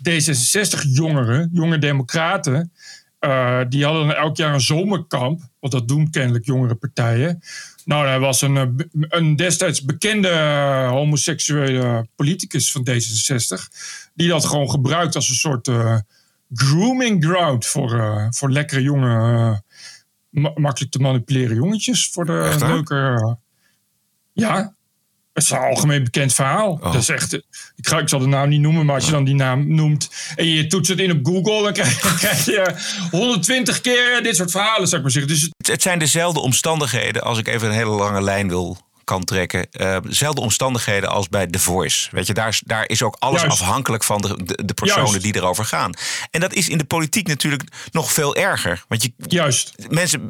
D66-jongeren, jonge democraten. Eh, die hadden elk jaar een zomerkamp. Want dat doen kennelijk jongere partijen. Nou, er was een, eh, een destijds bekende eh, homoseksuele politicus van D66. Die dat gewoon gebruikt als een soort eh, grooming ground voor, voor lekkere jonge, ma- makkelijk te manipuleren jongetjes. Voor de leuke. ja, het is een algemeen bekend verhaal. Oh. Dat is echt, ik, ga, ik zal de naam niet noemen, maar als je dan die naam noemt en je toetst het in op Google, dan krijg, dan krijg je 120 keer dit soort verhalen, zou ik maar zeggen. Dus het- Het, het zijn dezelfde omstandigheden, als ik even een hele lange lijn wil kan trekken. eh, dezelfde omstandigheden als bij The Voice. Weet je, daar, is- daar is ook alles Juist. afhankelijk van de, de, de personen Juist. die erover gaan. En dat is in de politiek natuurlijk nog veel erger. Want je, Juist. mensen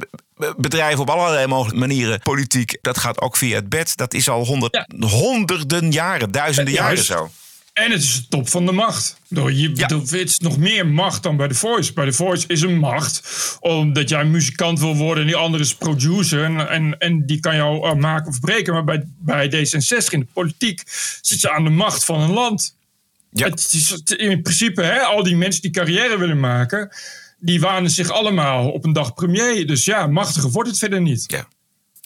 bedrijven op allerlei mogelijke manieren politiek. Dat gaat ook via het bed. Dat is al honderd, honderden jaren, duizenden jaren zo. En het is de top van de macht. Je, bedoel, Het is nog meer macht dan bij The Voice. Bij The Voice is een macht omdat jij muzikant wil worden en die andere is producer. En, en, en die kan jou eh, maken of breken. Maar bij, bij D66 in de politiek zit je aan de macht van een land. Het is het- in principe, hè, al die mensen die carrière willen maken, die wanen zich allemaal op een dag premier. Dus ja, machtiger wordt het verder niet. Ja.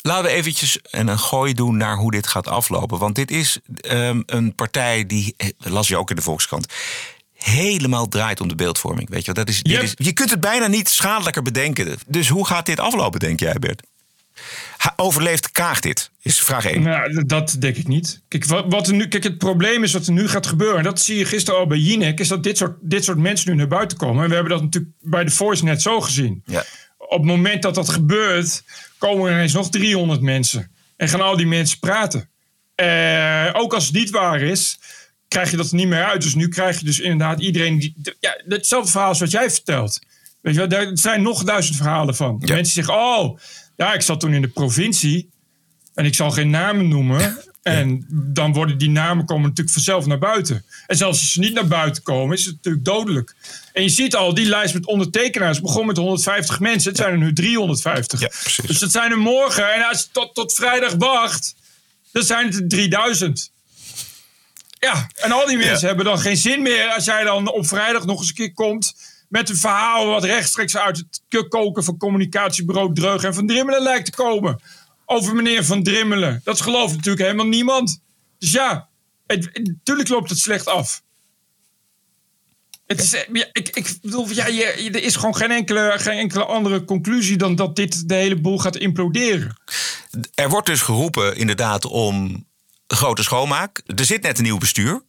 Laten we eventjes een, een gooi doen naar hoe dit gaat aflopen. Want dit is ehm, een partij die, eh, las je ook in de Volkskrant, helemaal draait om de beeldvorming. Weet je, wel. dat is, Yep. is, je kunt het bijna niet schadelijker bedenken. Dus hoe gaat dit aflopen, denk jij, Bert? Overleeft Kaag dit? Is vraag 1. Nou, dat denk ik niet. Kijk, wat, wat er nu, kijk, het probleem is wat er nu gaat gebeuren. En dat zie je gisteren al bij Jinek. Is dat dit soort, dit soort mensen nu naar buiten komen. En we hebben dat natuurlijk bij de Voice net zo gezien. Ja. Op het moment dat dat gebeurt, komen er ineens nog 300 mensen. En gaan al die mensen praten. Eh, ook als het niet waar is, krijg je dat er niet meer uit. Dus nu krijg je dus inderdaad iedereen... Die, ja, hetzelfde verhaal als wat jij vertelt. Weet je wel, daar zijn nog duizend verhalen van. Mensen zeggen, oh, ja, ik zat toen in de provincie... en ik zal geen namen noemen... En dan worden die namen komen natuurlijk vanzelf naar buiten. En zelfs als ze niet naar buiten komen, is het natuurlijk dodelijk. En je ziet al, die lijst met ondertekenaars begon met 150 mensen. Het zijn er nu 350. dus dat zijn er morgen. En als je tot, tot vrijdag wacht, dan zijn het er 3000. Ja, en al die mensen hebben dan geen zin meer als jij dan op vrijdag nog eens een keer komt met een verhaal wat rechtstreeks uit het koken van communicatiebureau Dreug en Van Drimmelen lijkt te komen over meneer Van Drimmelen. Dat gelooft natuurlijk helemaal niemand. Dus ja, natuurlijk loopt het slecht af. Het is, ja, ik, ik bedoel, ja, er is gewoon geen enkele, geen enkele andere conclusie dan dat dit de hele boel gaat imploderen. Er wordt dus geroepen inderdaad om grote schoonmaak. Er zit net een nieuw bestuur.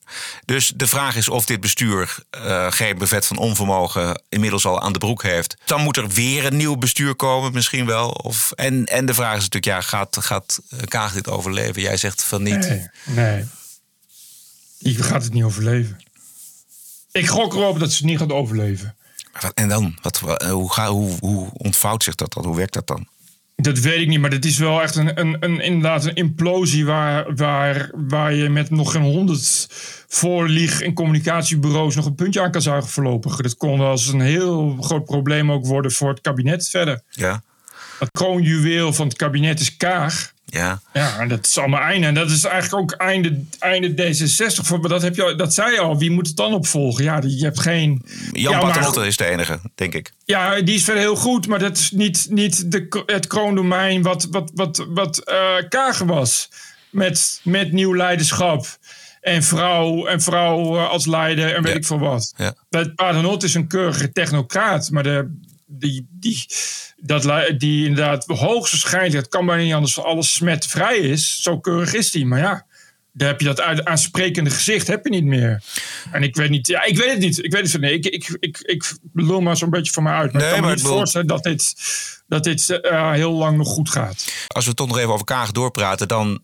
Dus de vraag is of dit bestuur uh, geen bevet van onvermogen inmiddels al aan de broek heeft. Dan moet er weer een nieuw bestuur komen, misschien wel. Of, en, en de vraag is natuurlijk, ja, gaat, gaat Kaag dit overleven? Jij zegt van niet. Nee, nee. Die gaat het niet overleven. Ik gok erop dat ze het niet gaat overleven. En dan? Wat, hoe, hoe, hoe ontvouwt zich dat dan? Hoe werkt dat dan? Dat weet ik niet, maar dat is wel echt een, een, een, inderdaad een implosie waar, waar, waar je met nog geen honderd voorlieg- en communicatiebureaus nog een puntje aan kan zuigen voorlopig. Dat kon wel eens een heel groot probleem ook worden voor het kabinet verder. Ja. Het kroonjuweel van het kabinet is Kaag. Ja. Ja, en dat is allemaal einde. En dat is eigenlijk ook einde, einde D66. Dat, heb je, dat zei je al. Wie moet het dan opvolgen? Ja, je hebt geen... Jan ja, is de enige, denk ik. Ja, die is verder heel goed. Maar dat is niet, niet de, het kroondomein wat, wat, wat, wat uh, Kagen was. Met, met nieuw leiderschap. En vrouw, en vrouw uh, als leider en weet ik veel wat. Ja. Paternotte is een keurige technocraat. Maar de, die, die, dat, die inderdaad hoogstwaarschijnlijk, het kan bijna niet anders, alles smetvrij is. Zo keurig is die. Maar ja, daar heb je dat aansprekende gezicht heb je niet meer. En ik weet niet, ja, ik weet het niet. Ik weet het van nee, ik, ik, ik, ik lul maar zo'n beetje van me uit. Maar ik kan me niet voorstellen dat dit, dat dit uh, heel lang nog goed gaat. Als we toch nog even over Kaag doorpraten, dan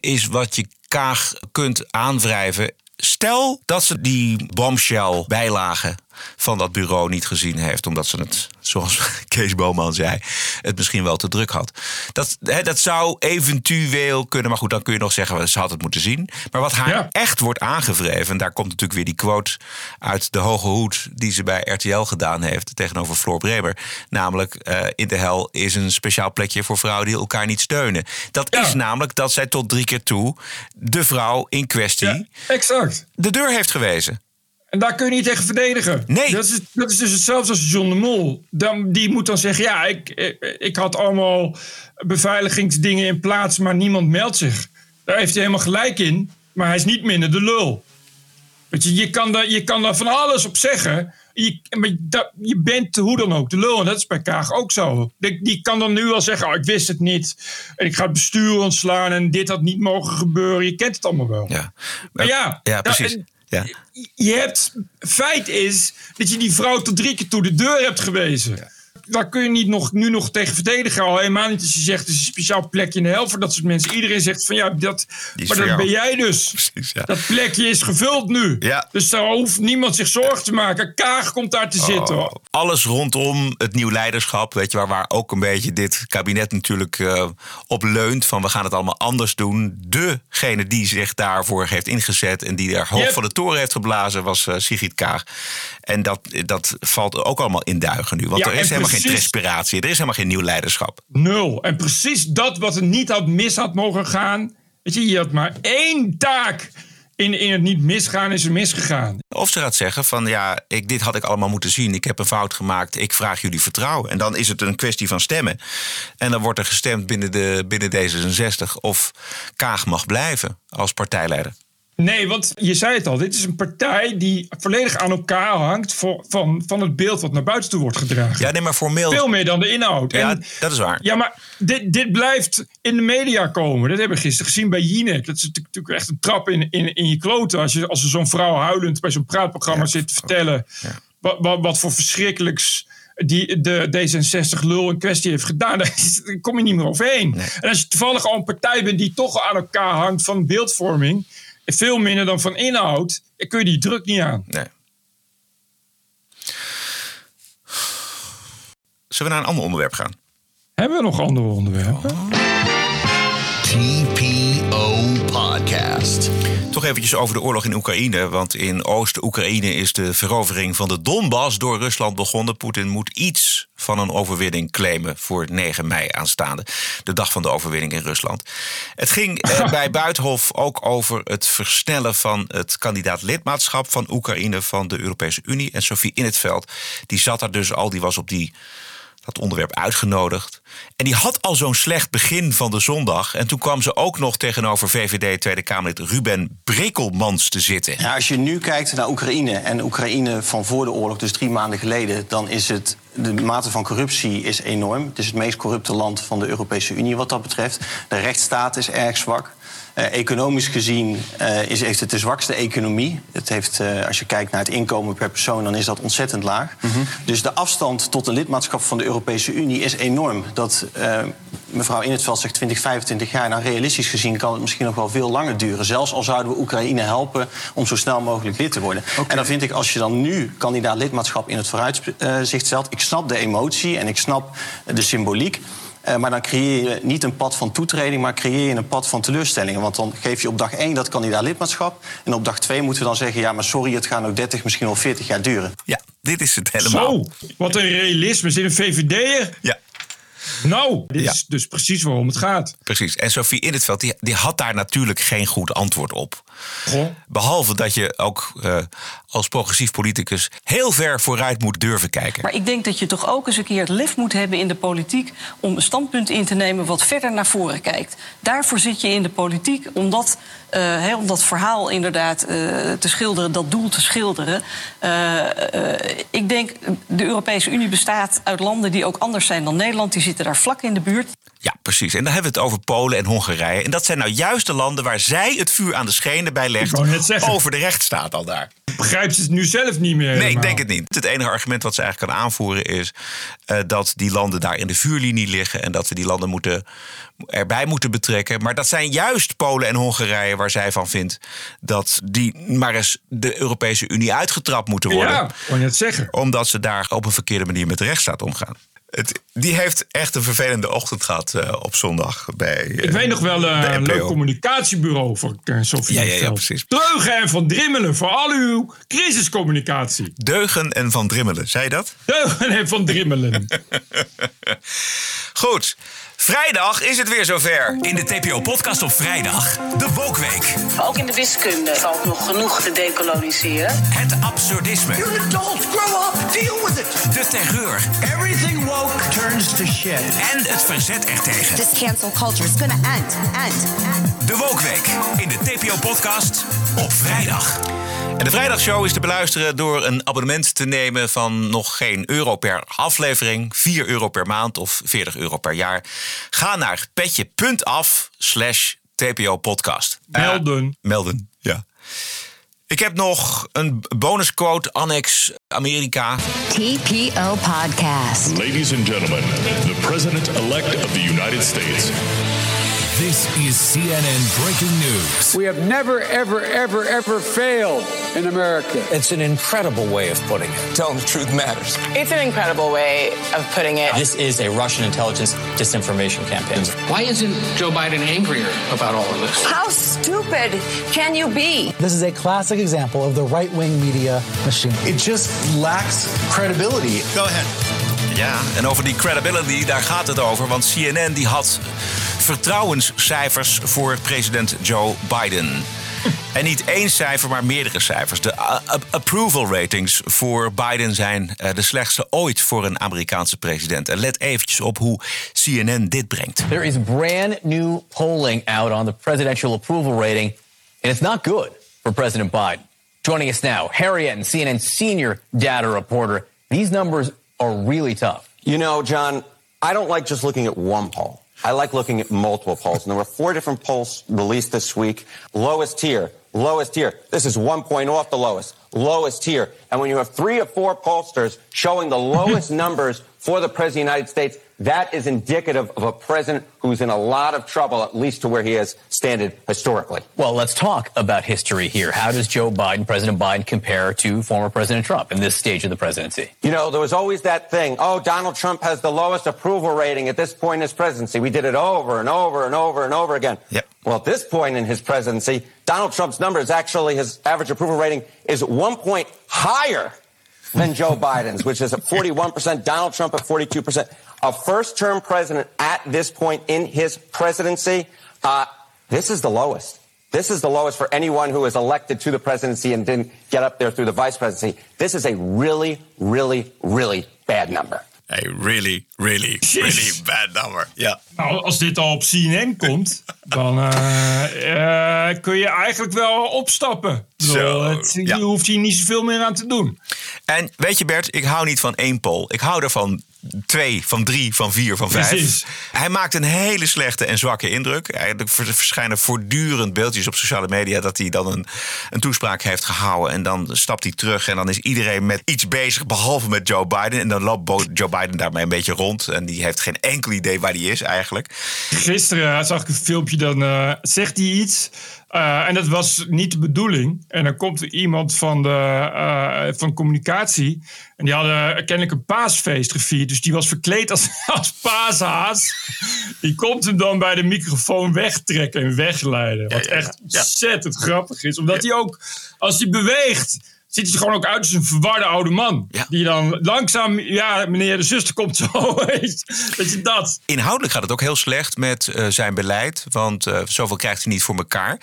is wat je Kaag kunt aanwrijven. Stel dat ze die bombshell bijlagen van dat bureau niet gezien heeft. Omdat ze het, zoals Kees Boman zei, het misschien wel te druk had. Dat, hè, dat zou eventueel kunnen. Maar goed, dan kun je nog zeggen, ze had het moeten zien. Maar wat haar echt wordt aangevreven... en daar komt natuurlijk weer die quote uit de hoge hoed... die ze bij RTL gedaan heeft tegenover Floor Bremer. Namelijk, uh, in de hel is een speciaal plekje voor vrouwen die elkaar niet steunen. Dat is namelijk dat zij tot drie keer toe de vrouw in kwestie... Ja, exact. de deur heeft gewezen. En daar kun je niet tegen verdedigen. Nee. Dat is, dat is dus hetzelfde als John de Mol. Dan, die moet dan zeggen: Ja, ik, ik, had allemaal beveiligingsdingen in plaats, maar niemand meldt zich. Daar heeft hij helemaal gelijk in, maar hij is niet minder de lul. Weet je, je kan daar, je kan daar van alles op zeggen. Je, maar dat, je bent hoe dan ook de lul. En dat is bij Kaag ook zo. Die, die kan dan nu wel zeggen: oh, Ik wist het niet. En ik ga het bestuur ontslaan. En dit had niet mogen gebeuren. Je kent het allemaal wel. Ja, maar ja, ja precies. Ja. Je hebt, feit is dat je die vrouw tot drie keer toe de deur hebt gewezen. Daar kun je niet nog, nu nog tegen verdedigen. Al helemaal niet als je zegt, het is een speciaal plekje in de helft voor dat soort mensen. Iedereen zegt van ja, dat, maar dat ben jij dus. Precies, ja. Dat plekje is gevuld nu. Ja. Dus daar hoeft niemand zich zorgen te maken. Kaag komt daar te oh, zitten. Alles rondom het nieuw leiderschap, weet je, waar, waar ook een beetje dit kabinet natuurlijk uh, op leunt. Van we gaan het allemaal anders doen. Degene die zich daarvoor heeft ingezet en die er hoog van de toren heeft geblazen, was uh, Sigrid Kaag. En dat, dat valt ook allemaal in duigen nu. Want er is helemaal geen respiratie. Er is helemaal geen nieuw leiderschap. Nul. En precies dat wat er niet had mis had mogen gaan. Weet je, je had maar één taak. In, in het niet misgaan is er misgegaan. Of ze gaat zeggen van ja, ik, dit had ik allemaal moeten zien. Ik heb een fout gemaakt. Ik vraag jullie vertrouwen. En dan is het een kwestie van stemmen. En dan wordt er gestemd binnen, de, binnen D66 of Kaag mag blijven als partijleider. Nee, want je zei het al, dit is een partij die volledig aan elkaar hangt voor, van, van het beeld wat naar buiten toe wordt gedragen. Ja, nee, maar formeel. Veel meer dan de inhoud. Ja, dat is waar. Ja, maar dit, dit blijft in de media komen. Dat hebben we gisteren gezien bij Jinek. Dat is natuurlijk echt een trap in, in, in je kloten als, je, als er zo'n vrouw huilend bij zo'n praatprogramma zit te vertellen. Wat, wat, wat voor verschrikkelijks die de D66-lul in kwestie heeft gedaan, daar kom je niet meer overheen. En als je toevallig al een partij bent die toch aan elkaar hangt van beeldvorming, veel minder dan van inhoud, dan kun je die druk niet aan. Nee. Zullen we naar een ander onderwerp gaan? Hebben we nog andere onderwerpen? TPO Podcast. Toch eventjes over de oorlog in Oekraïne. Want in Oost-Oekraïne is de verovering van de Donbass door Rusland begonnen. Poetin moet iets van een overwinning claimen voor 9 mei aanstaande. De dag van de overwinning in Rusland. Het ging eh, bij Buitenhof ook over het versnellen van het kandidaat lidmaatschap van Oekraïne van de Europese Unie. En Sophie In het Veld, die zat daar dus al, die was op die dat onderwerp uitgenodigd. En die had al zo'n slecht begin van de zondag. En toen kwam ze ook nog tegenover VVD Tweede Kamerlid Ruben Brekelmans te zitten. Ja, als je nu kijkt naar Oekraïne en Oekraïne van voor de oorlog, dus drie maanden geleden, dan is het de mate van corruptie is enorm. Het is het meest corrupte land van de Europese Unie wat dat betreft. De rechtsstaat is erg zwak. Uh, economisch gezien uh, is, heeft het de zwakste economie. Het heeft, uh, als je kijkt naar het inkomen per persoon, dan is dat ontzettend laag. Mm -hmm. Dus de afstand tot een lidmaatschap van de Europese Unie is enorm. Dat mevrouw In het Veld zegt 20, 25 jaar. Nou, realistisch gezien kan het misschien nog wel veel langer duren. Zelfs al zouden we Oekraïne helpen om zo snel mogelijk lid te worden. Okay. En dan vind ik, als je dan nu kandidaat lidmaatschap in het vooruitzicht stelt. Ik snap de emotie en ik snap de symboliek. Uh, maar dan creëer je niet een pad van toetreding, maar creëer je een pad van teleurstellingen. Want dan geef je op dag 1 dat kandidaat lidmaatschap. En op dag 2 moeten we dan zeggen: ja, maar sorry, het gaat nog 30, misschien wel 40 jaar duren. Ja, dit is het helemaal. Zo, wat een realisme. Zit een VVD'er? Ja. Nou, dit ja. is dus precies waarom het gaat. Precies. En Sophie In het Veld, die, die had daar natuurlijk geen goed antwoord op. Goh. Behalve dat je ook uh, als progressief politicus heel ver vooruit moet durven kijken. Maar ik denk dat je toch ook eens een keer het lef moet hebben in de politiek om een standpunt in te nemen wat verder naar voren kijkt. Daarvoor zit je in de politiek om dat, he, om dat verhaal inderdaad uh, te schilderen, dat doel te schilderen. ik denk, de Europese Unie bestaat uit landen die ook anders zijn dan Nederland. Die zitten daar vlak in de buurt. Ja, precies. En dan hebben we het over Polen en Hongarije. En dat zijn nou juist de landen waar zij het vuur aan de schenen bij legt over de rechtsstaat al daar. Begrijpt ze het nu zelf niet meer? Nee, ik denk het niet. Het enige argument wat ze eigenlijk kan aanvoeren is uh, dat die landen daar in de vuurlinie liggen en dat we die landen moeten, erbij moeten betrekken. Maar dat zijn juist Polen en Hongarije waar zij van vindt dat die maar eens de Europese Unie uitgetrapt moeten worden. Ja, kon je het zeggen. Omdat ze daar op een verkeerde manier met de rechtsstaat omgaan. Het, die heeft echt een vervelende ochtend gehad uh, op zondag. Bij, uh, ik weet nog wel uh, een leuk communicatiebureau voor Sofie. Ja, ja, ja, precies. Deugen en Van Drimmelen voor al uw crisiscommunicatie. Deugen en Van Drimmelen, zei je dat? Deugen en Van Drimmelen. Goed. Vrijdag is het weer zover. In de TPO-podcast op vrijdag, de Wokweek. Ook in de wiskunde valt nog genoeg te decoloniseren. Het absurdisme. You're an adult, grow up, deal with it. De terreur. Everything woke turns to shit. En het verzet ertegen. This cancel culture is gonna end, end, end. De Wokweek in de TPO-podcast op vrijdag. En de vrijdagshow is te beluisteren door een abonnement te nemen van nog geen euro per aflevering, 4 euro per maand of 40 euro per jaar. Ga naar petje.af slash TPO podcast. Melden. Uh, melden, ja. Ik heb nog een bonusquote annex Amerika. TPO podcast. Ladies and gentlemen, the president-elect of the United States. This is CNN breaking news. We have never, ever, ever, ever failed in America. It's an incredible way of putting it. Telling the truth matters. It's an incredible way of putting it. This is a Russian intelligence disinformation campaign. Why isn't Joe Biden angrier about all of this? How stupid can you be? This is a classic example of the right wing media machine. It just lacks credibility. Go ahead. Ja, en over die credibility, daar gaat het over. Want CNN die had vertrouwenscijfers voor president Joe Biden. En niet één cijfer, maar meerdere cijfers. De approval ratings voor Biden zijn uh, de slechtste ooit voor een Amerikaanse president. En let eventjes op hoe CNN dit brengt. There is brand new polling out on the presidential approval rating, and it's not good for President Biden. Joining us now, Harry Etten, CNN senior data reporter. These numbers are really tough. You know, John, I don't like just looking at one poll. I like looking at multiple polls. And there were four different polls released this week. Lowest tier, lowest tier. This is one point off the lowest, lowest tier. And when you have three or four pollsters showing the lowest numbers for the President of the United States, that is indicative of a president who's in a lot of trouble, at least to where he has standed historically. Well, let's talk about history here. How does Joe Biden, President Biden, compare to former President Trump in this stage of the presidency? You know, there was always that thing, oh, Donald Trump has the lowest approval rating at this point in his presidency. We did it over and over and over and over again. Yep. Well, at this point in his presidency, Donald Trump's number is actually his average approval rating is one point higher than Joe Biden's, which is at 41%, Donald Trump at 42%. A first term president at this point in his presidency, uh, this is the lowest. This is the lowest for anyone who is elected to the presidency and didn't get up there through the vice presidency. This is a really, really, really bad number. A really, really, really bad number. Ja. Nou, als dit al op CNN komt, dan eh, eh, kun je eigenlijk wel opstappen. Zo, het, ja. Je hoeft hier niet zoveel meer aan te doen. En weet je Bert, ik hou niet van één poll. Ik hou er van twee, van drie, van vier, van vijf. Precies. Hij maakt een hele slechte en zwakke indruk. Er verschijnen voortdurend beeldjes op sociale media... dat hij dan een, een toespraak heeft gehouden. En dan stapt hij terug en dan is iedereen met iets bezig... behalve met Joe Biden. En dan loopt Joe Biden daarmee een beetje rond. En die heeft geen enkel idee waar hij is eigenlijk. Gisteren zag ik een filmpje, dan eh, zegt hij iets. Eh, en dat was niet de bedoeling. En dan komt er iemand van, de, eh, van communicatie. En die hadden kennelijk een paasfeest gevierd. Dus die was verkleed als, als paashaas. Die komt hem dan bij de microfoon wegtrekken en wegleiden. Wat echt ontzettend grappig is. Omdat hij ook, als hij beweegt... Ziet hij er gewoon ook uit als een verwarde oude man. Die dan langzaam, ja, meneer, de zuster komt zo. Weet je, dat? Inhoudelijk gaat het ook heel slecht met eh, zijn beleid. Want eh, zoveel krijgt hij niet voor elkaar.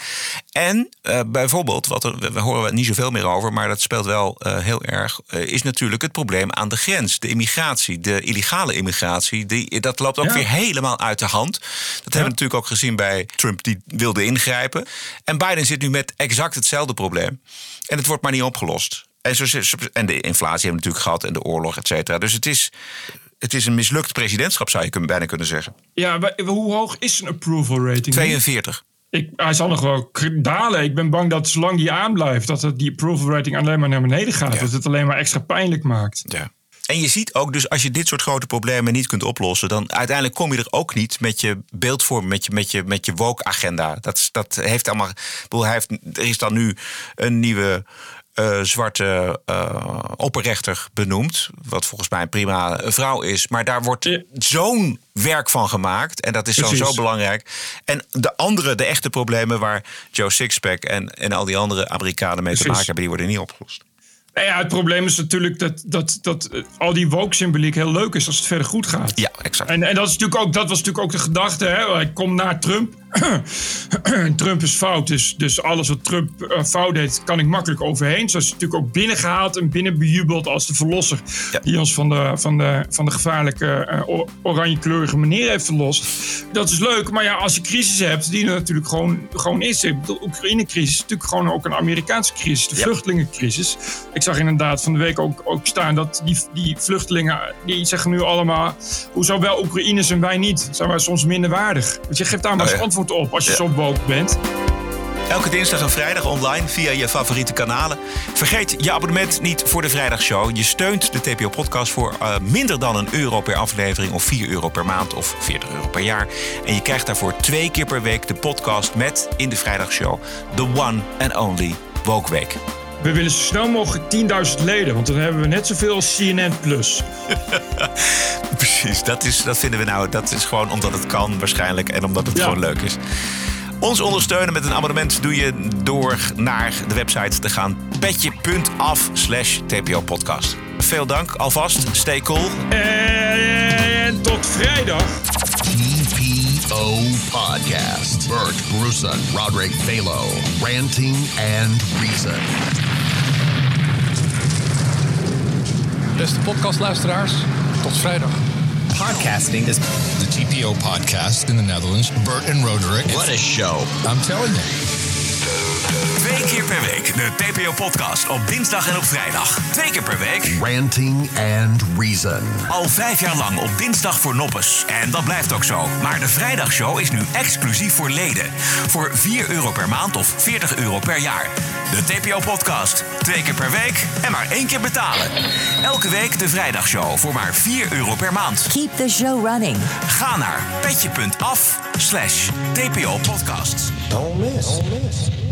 En eh, bijvoorbeeld, wat er, we horen niet zoveel meer over, maar dat speelt wel heel erg, is natuurlijk het probleem aan de grens. De immigratie, de illegale immigratie, die, dat loopt ook Ja. weer helemaal uit de hand. Dat hebben we natuurlijk ook gezien bij Trump, die wilde ingrijpen. En Biden zit nu met exact hetzelfde probleem. En het wordt maar niet opgelost. En, zo, en de inflatie hebben we natuurlijk gehad en de oorlog, et cetera. Dus het is, het is een mislukt presidentschap, zou je bijna kunnen zeggen. Ja, maar hoe hoog is een approval rating? 42. Ik, hij zal nog wel dalen. Ik ben bang dat zolang die aanblijft, dat het die approval rating alleen maar naar beneden gaat. Dat het alleen maar extra pijnlijk maakt. Ja. En je ziet ook, dus als je dit soort grote problemen niet kunt oplossen, dan uiteindelijk kom je er ook niet met je beeldvorming, met je, met je, met je woke-agenda. Dat, dat heeft allemaal. ik bedoel, hij heeft, er is dan nu een nieuwe. Eh, zwarte eh, opperrechter benoemd. Wat volgens mij een prima vrouw is. Maar daar wordt zo'n werk van gemaakt. En dat is zo, Precies. zo belangrijk. En de andere, de echte problemen waar Joe Sixpack en, en al die andere Amerikanen mee te maken hebben, die worden niet opgelost. Nou ja, het probleem is natuurlijk dat, dat, dat eh, al die woke-symboliek heel leuk is als het verder goed gaat. Ja, exact. En, en dat, is natuurlijk ook, dat was natuurlijk ook de gedachte. Hè? Ik kom na Trump. Trump is fout. Dus, dus alles wat Trump eh, fout deed, kan ik makkelijk overheen. Zo is hij natuurlijk ook binnengehaald en binnenbejubeld als de verlosser. Die ons van de, van de, van de gevaarlijke o- oranje-kleurige meneer heeft verlost. Dat is leuk. Maar ja, als je crisis hebt, die er natuurlijk gewoon, gewoon is. Ik bedoel, Oekraïne-crisis is natuurlijk gewoon ook een Amerikaanse crisis. De vluchtelingencrisis. Ik zag inderdaad van de week ook, ook staan dat die, die vluchtelingen, die zeggen nu allemaal, hoezo wel Oekraïners en wij niet? Zijn wij soms minder waardig? Want je geeft daar maar eens. Antwoord op als je zo woke bent. Elke dinsdag en vrijdag online via je favoriete kanalen. Vergeet je abonnement niet voor de vrijdagshow. Je steunt de TPO-podcast voor eh, minder dan een euro per aflevering... of 4 euro per maand of 40 euro per jaar. En je krijgt daarvoor twee keer per week de podcast met in de vrijdagshow... The One and Only Woke Week. We willen zo snel mogelijk 10.000 leden, want dan hebben we net zoveel als CNN+. Plus. Precies, dat, is, dat vinden we nou... dat is gewoon omdat het kan waarschijnlijk en omdat het Ja. gewoon leuk is. Ons ondersteunen met een abonnement doe je door naar de website te gaan. petje.af slash tpo-podcast. Veel dank alvast. Stay cool. En tot vrijdag. TPO Podcast. Bert Bruson, Roderick Balo, Ranting and Reason. Beste podcastluisteraars, tot vrijdag. Podcasting is the TPO podcast in the Netherlands. Bert and Roderick. What a show. I'm telling you. Twee keer per week de TPO-podcast op dinsdag en op vrijdag. Twee keer per week. Ranting and Reason. Al vijf jaar lang op dinsdag voor noppes. En dat blijft ook zo. Maar de vrijdagshow is nu exclusief voor leden. Voor 4 euro per maand of 40 euro per jaar. De TPO-podcast. Twee keer per week en maar één keer betalen. Elke week de vrijdagshow voor maar 4 euro per maand. Keep the show running. Ga naar petje.af slash TPO-podcast. Don't miss. Don't miss.